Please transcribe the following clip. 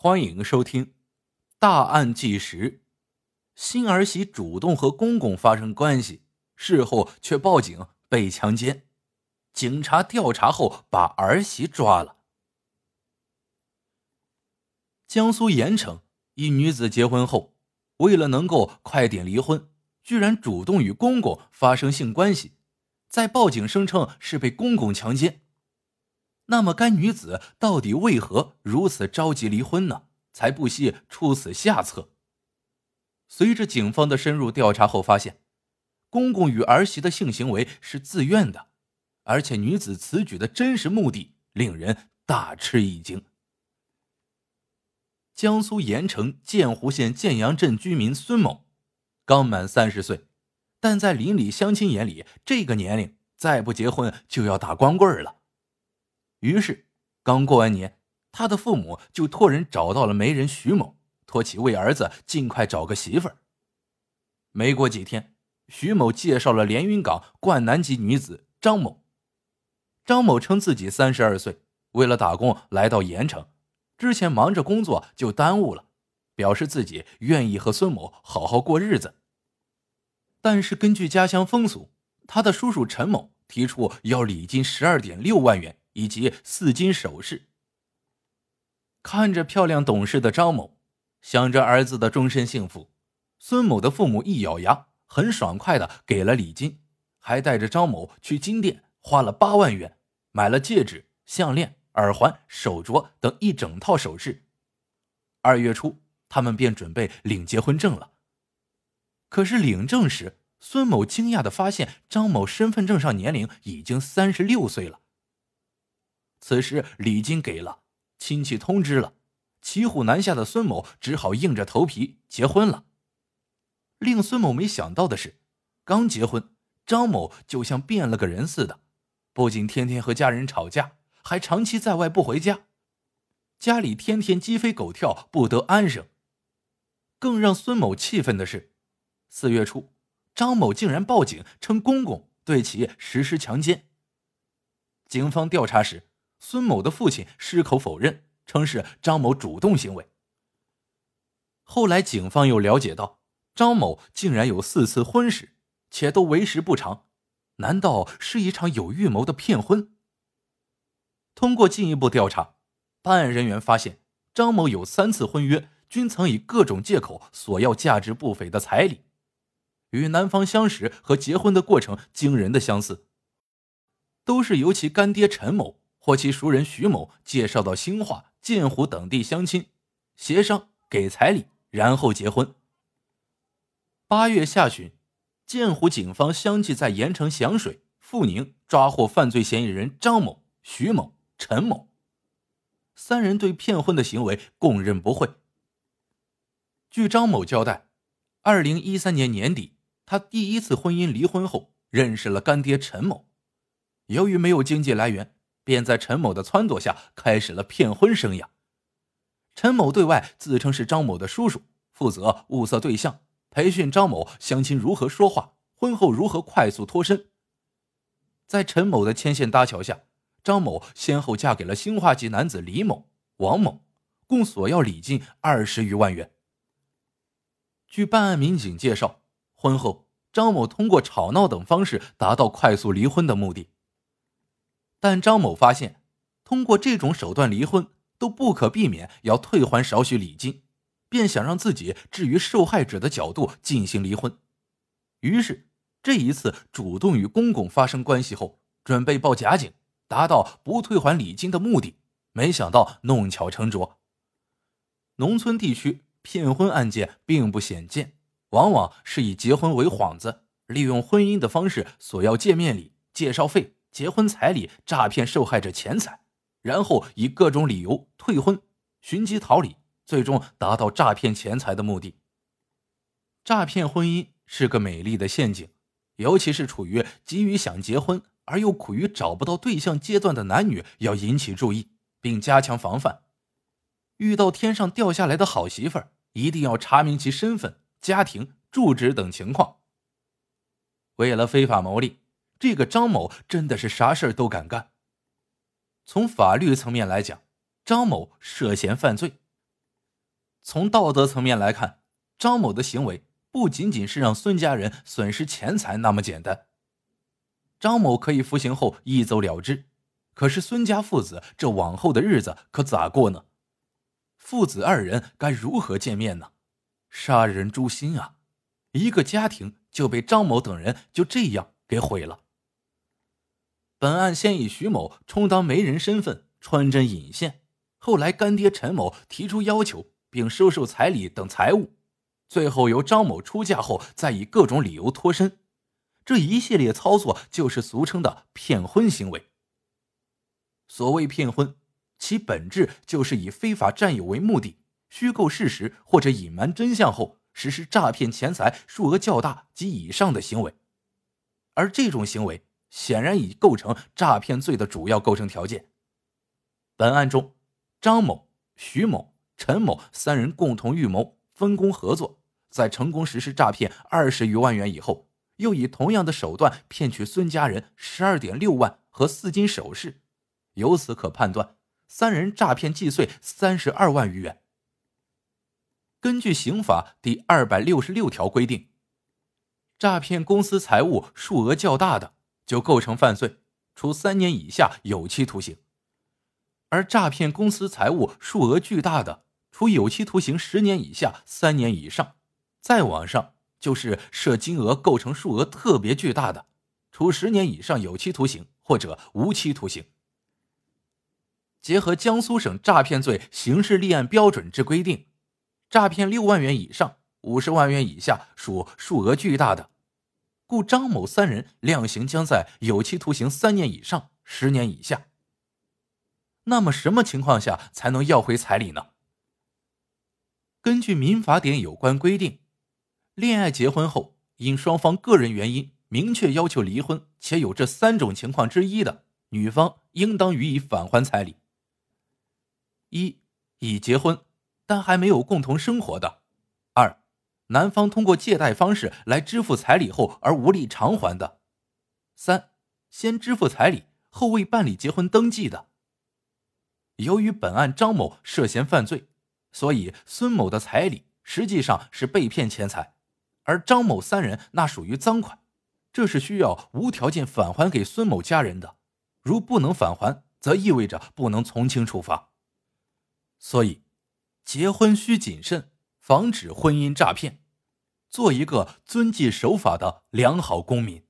欢迎收听《大案纪实》。新儿媳主动和公公发生关系，事后却报警被强奸。警察调查后把儿媳抓了。江苏盐城一女子结婚后，为了能够快点离婚，居然主动与公公发生性关系，在报警声称是被公公强奸。那么，该女子到底为何如此着急离婚呢？才不惜出此下策。随着警方的深入调查后，发现公公与儿媳的性行为是自愿的，而且女子此举的真实目的令人大吃一惊。江苏盐城建湖县建阳镇居民孙某，刚满三十岁，但在邻里乡亲眼里，这个年龄再不结婚就要打光棍了。于是，刚过完年，他的父母就托人找到了媒人徐某，托其为儿子尽快找个媳妇儿。没过几天，徐某介绍了连云港灌南籍女子张某。张某称自己三十二岁，为了打工来到盐城，之前忙着工作就耽误了，表示自己愿意和孙某好好过日子。但是根据家乡风俗，他的叔叔陈某提出要礼金十二点六万元。以及四金首饰。看着漂亮懂事的张某，想着儿子的终身幸福，孙某的父母一咬牙，很爽快的给了礼金，还带着张某去金店花了八万元，买了戒指、项链、耳环、手镯等一整套首饰。二月初，他们便准备领结婚证了。可是领证时，孙某惊讶的发现，张某身份证上年龄已经三十六岁了。此时礼金给了，亲戚通知了，骑虎难下的孙某只好硬着头皮结婚了。令孙某没想到的是，刚结婚，张某就像变了个人似的，不仅天天和家人吵架，还长期在外不回家，家里天天鸡飞狗跳，不得安生。更让孙某气愤的是，四月初，张某竟然报警称公公对其实施强奸。警方调查时。孙某的父亲矢口否认，称是张某主动行为。后来，警方又了解到，张某竟然有四次婚史，且都为时不长，难道是一场有预谋的骗婚？通过进一步调查，办案人员发现，张某有三次婚约，均曾以各种借口索要价值不菲的彩礼，与男方相识和结婚的过程惊人的相似，都是由其干爹陈某。或其熟人徐某介绍到兴化、建湖等地相亲，协商给彩礼，然后结婚。八月下旬，建湖警方相继在盐城响水、阜宁抓获犯罪嫌疑人张某、徐某、陈某三人，对骗婚的行为供认不讳。据张某交代，二零一三年年底，他第一次婚姻离婚后，认识了干爹陈某，由于没有经济来源。便在陈某的撺掇下开始了骗婚生涯。陈某对外自称是张某的叔叔，负责物色对象，培训张某相亲如何说话，婚后如何快速脱身。在陈某的牵线搭桥下，张某先后嫁给了兴化籍男子李某、王某，共索要礼金二十余万元。据办案民警介绍，婚后张某通过吵闹等方式达到快速离婚的目的。但张某发现，通过这种手段离婚都不可避免要退还少许礼金，便想让自己置于受害者的角度进行离婚。于是，这一次主动与公公发生关系后，准备报假警，达到不退还礼金的目的。没想到弄巧成拙。农村地区骗婚案件并不鲜见，往往是以结婚为幌子，利用婚姻的方式索要见面礼、介绍费。结婚彩礼诈骗受害者钱财，然后以各种理由退婚、寻机逃离，最终达到诈骗钱财的目的。诈骗婚姻是个美丽的陷阱，尤其是处于急于想结婚而又苦于找不到对象阶段的男女，要引起注意，并加强防范。遇到天上掉下来的好媳妇，一定要查明其身份、家庭、住址等情况。为了非法牟利。这个张某真的是啥事儿都敢干。从法律层面来讲，张某涉嫌犯罪，从道德层面来看，张某的行为不仅仅是让孙家人损失钱财那么简单。张某可以服刑后一走了之，可是孙家父子这往后的日子可咋过呢？父子二人该如何见面呢？杀人诛心啊！一个家庭就被张某等人就这样给毁了。本案先以徐某充当媒人身份穿针引线，后来干爹陈某提出要求，并收受彩礼等财物，最后由张某出嫁后再以各种理由脱身。这一系列操作就是俗称的骗婚行为。所谓骗婚，其本质就是以非法占有为目的，虚构事实或者隐瞒真相后，实施诈骗钱财数额较大及以上的行为。而这种行为显然已构成诈骗罪的主要构成条件。本案中，张某、徐某、陈某三人共同预谋，分工合作，在成功实施诈骗二十余万元以后。又以同样的手段骗取孙家人十二点六万和四金首饰，由此可判断，三人诈骗计税三十二万余元。根据刑法第二百六十六条规定，诈骗公司财物数额较大的，就构成犯罪，处三年以下有期徒刑；而诈骗公司财物数额巨大的，处有期徒刑十年以下三年以上，再往上。就是涉金额构成数额特别巨大的，处十年以上有期徒刑或者无期徒刑。结合江苏省诈骗罪刑事立案标准之规定，诈骗六万元以上、五十万元以下属数额巨大的，故张某三人量刑将在有期徒刑三年以上十年以下。那么，什么情况下才能要回彩礼呢？根据民法典有关规定。恋爱结婚后，因双方个人原因明确要求离婚，且有这三种情况之一的，女方应当予以返还彩礼。一、已结婚但还没有共同生活的；男方通过借贷方式来支付彩礼后而无力偿还的；三、先支付彩礼后未办理结婚登记的。由于本案张某涉嫌犯罪，所以孙某的彩礼实际上是被骗钱财。而张某三人那属于赃款，这是需要无条件返还给孙某家人的。如不能返还，则意味着不能从轻处罚。所以，结婚需谨慎，防止婚姻诈骗，做一个遵纪守法的良好公民。